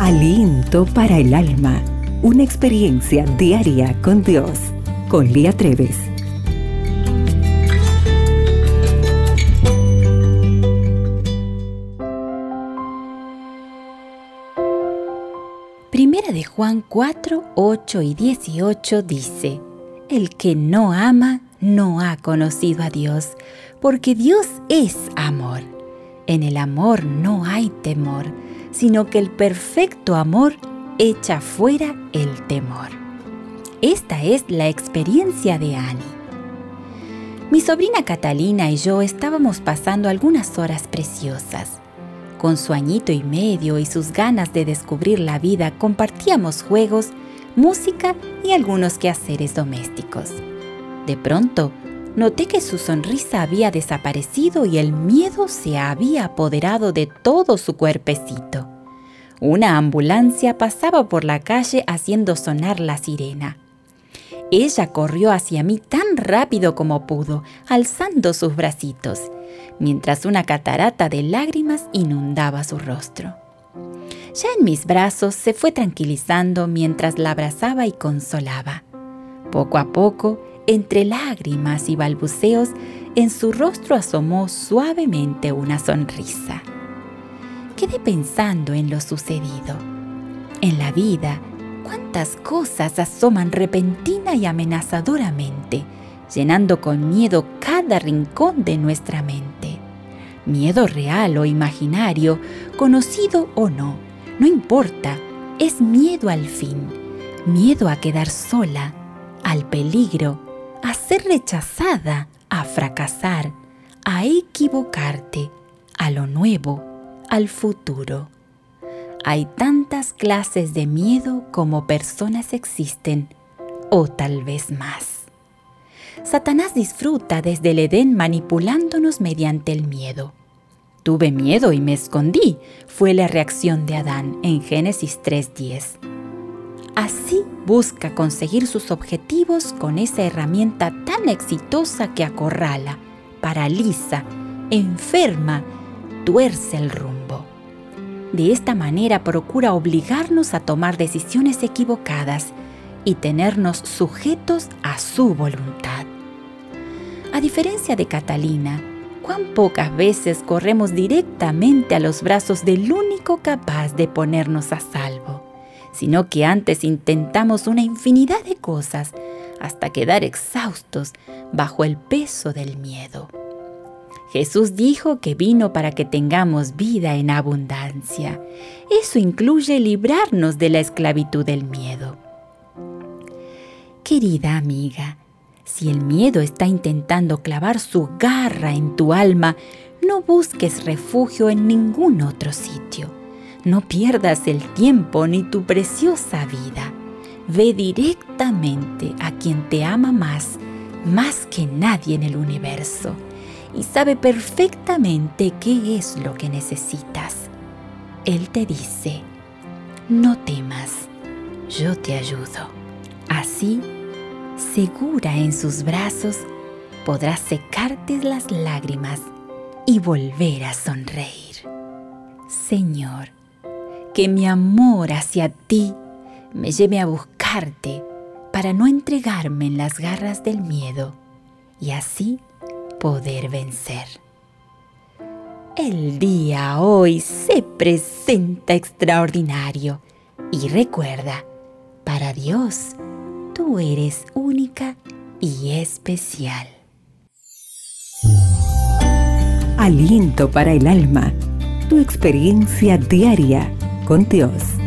Aliento para el alma. Una experiencia diaria con Dios. Con Lía Treves. Primera de Juan 4, 8 y 18 dice, El que no ama no ha conocido a Dios, porque Dios es amor. En el amor no hay temor, sino que el perfecto amor echa fuera el temor. Esta es la experiencia de Annie. Mi sobrina Catalina y yo estábamos pasando algunas horas preciosas. Con su añito y medio y sus ganas de descubrir la vida, compartíamos juegos, música y algunos quehaceres domésticos. De pronto, noté que su sonrisa había desaparecido y el miedo se había apoderado de todo su cuerpecito. Una ambulancia pasaba por la calle haciendo sonar la sirena. Ella corrió hacia mí tan rápido como pudo, alzando sus bracitos, mientras una catarata de lágrimas inundaba su rostro. Ya en mis brazos se fue tranquilizando mientras la abrazaba y consolaba. Poco a poco, entre lágrimas y balbuceos, en su rostro asomó suavemente una sonrisa. Quedé pensando en lo sucedido. En la vida, cuántas cosas asoman repentina y amenazadoramente, llenando con miedo cada rincón de nuestra mente. Miedo real o imaginario, conocido o no, no importa, es miedo al fin, miedo a quedar sola, al peligro, a ser rechazada, a fracasar, a equivocarte, a lo nuevo, al futuro. Hay tantas clases de miedo como personas existen, o tal vez más. Satanás disfruta desde el Edén manipulándonos mediante el miedo. Tuve miedo y me escondí, fue la reacción de Adán en Génesis 3.10. Así busca conseguir sus objetivos con esa herramienta tan exitosa que acorrala, paraliza, enferma, tuerce el rumbo. De esta manera procura obligarnos a tomar decisiones equivocadas y tenernos sujetos a su voluntad. A diferencia de Catalina, cuán pocas veces corremos directamente a los brazos del único capaz de ponernos a salvo sino que antes intentamos una infinidad de cosas hasta quedar exhaustos bajo el peso del miedo. Jesús dijo que vino para que tengamos vida en abundancia. Eso incluye librarnos de la esclavitud del miedo. Querida amiga, si el miedo está intentando clavar su garra en tu alma, no busques refugio en ningún otro sitio no pierdas el tiempo ni tu preciosa vida. Ve directamente a quien te ama más, más que nadie en el universo, y sabe perfectamente qué es lo que necesitas. Él te dice, no temas, yo te ayudo. Así, segura en sus brazos, podrás secarte las lágrimas y volver a sonreír. Señor, que mi amor hacia ti me lleve a buscarte para no entregarme en las garras del miedo y así poder vencer. El día hoy se presenta extraordinario y recuerda, para Dios, tú eres única y especial. Aliento para el alma, tu experiencia diaria con Dios.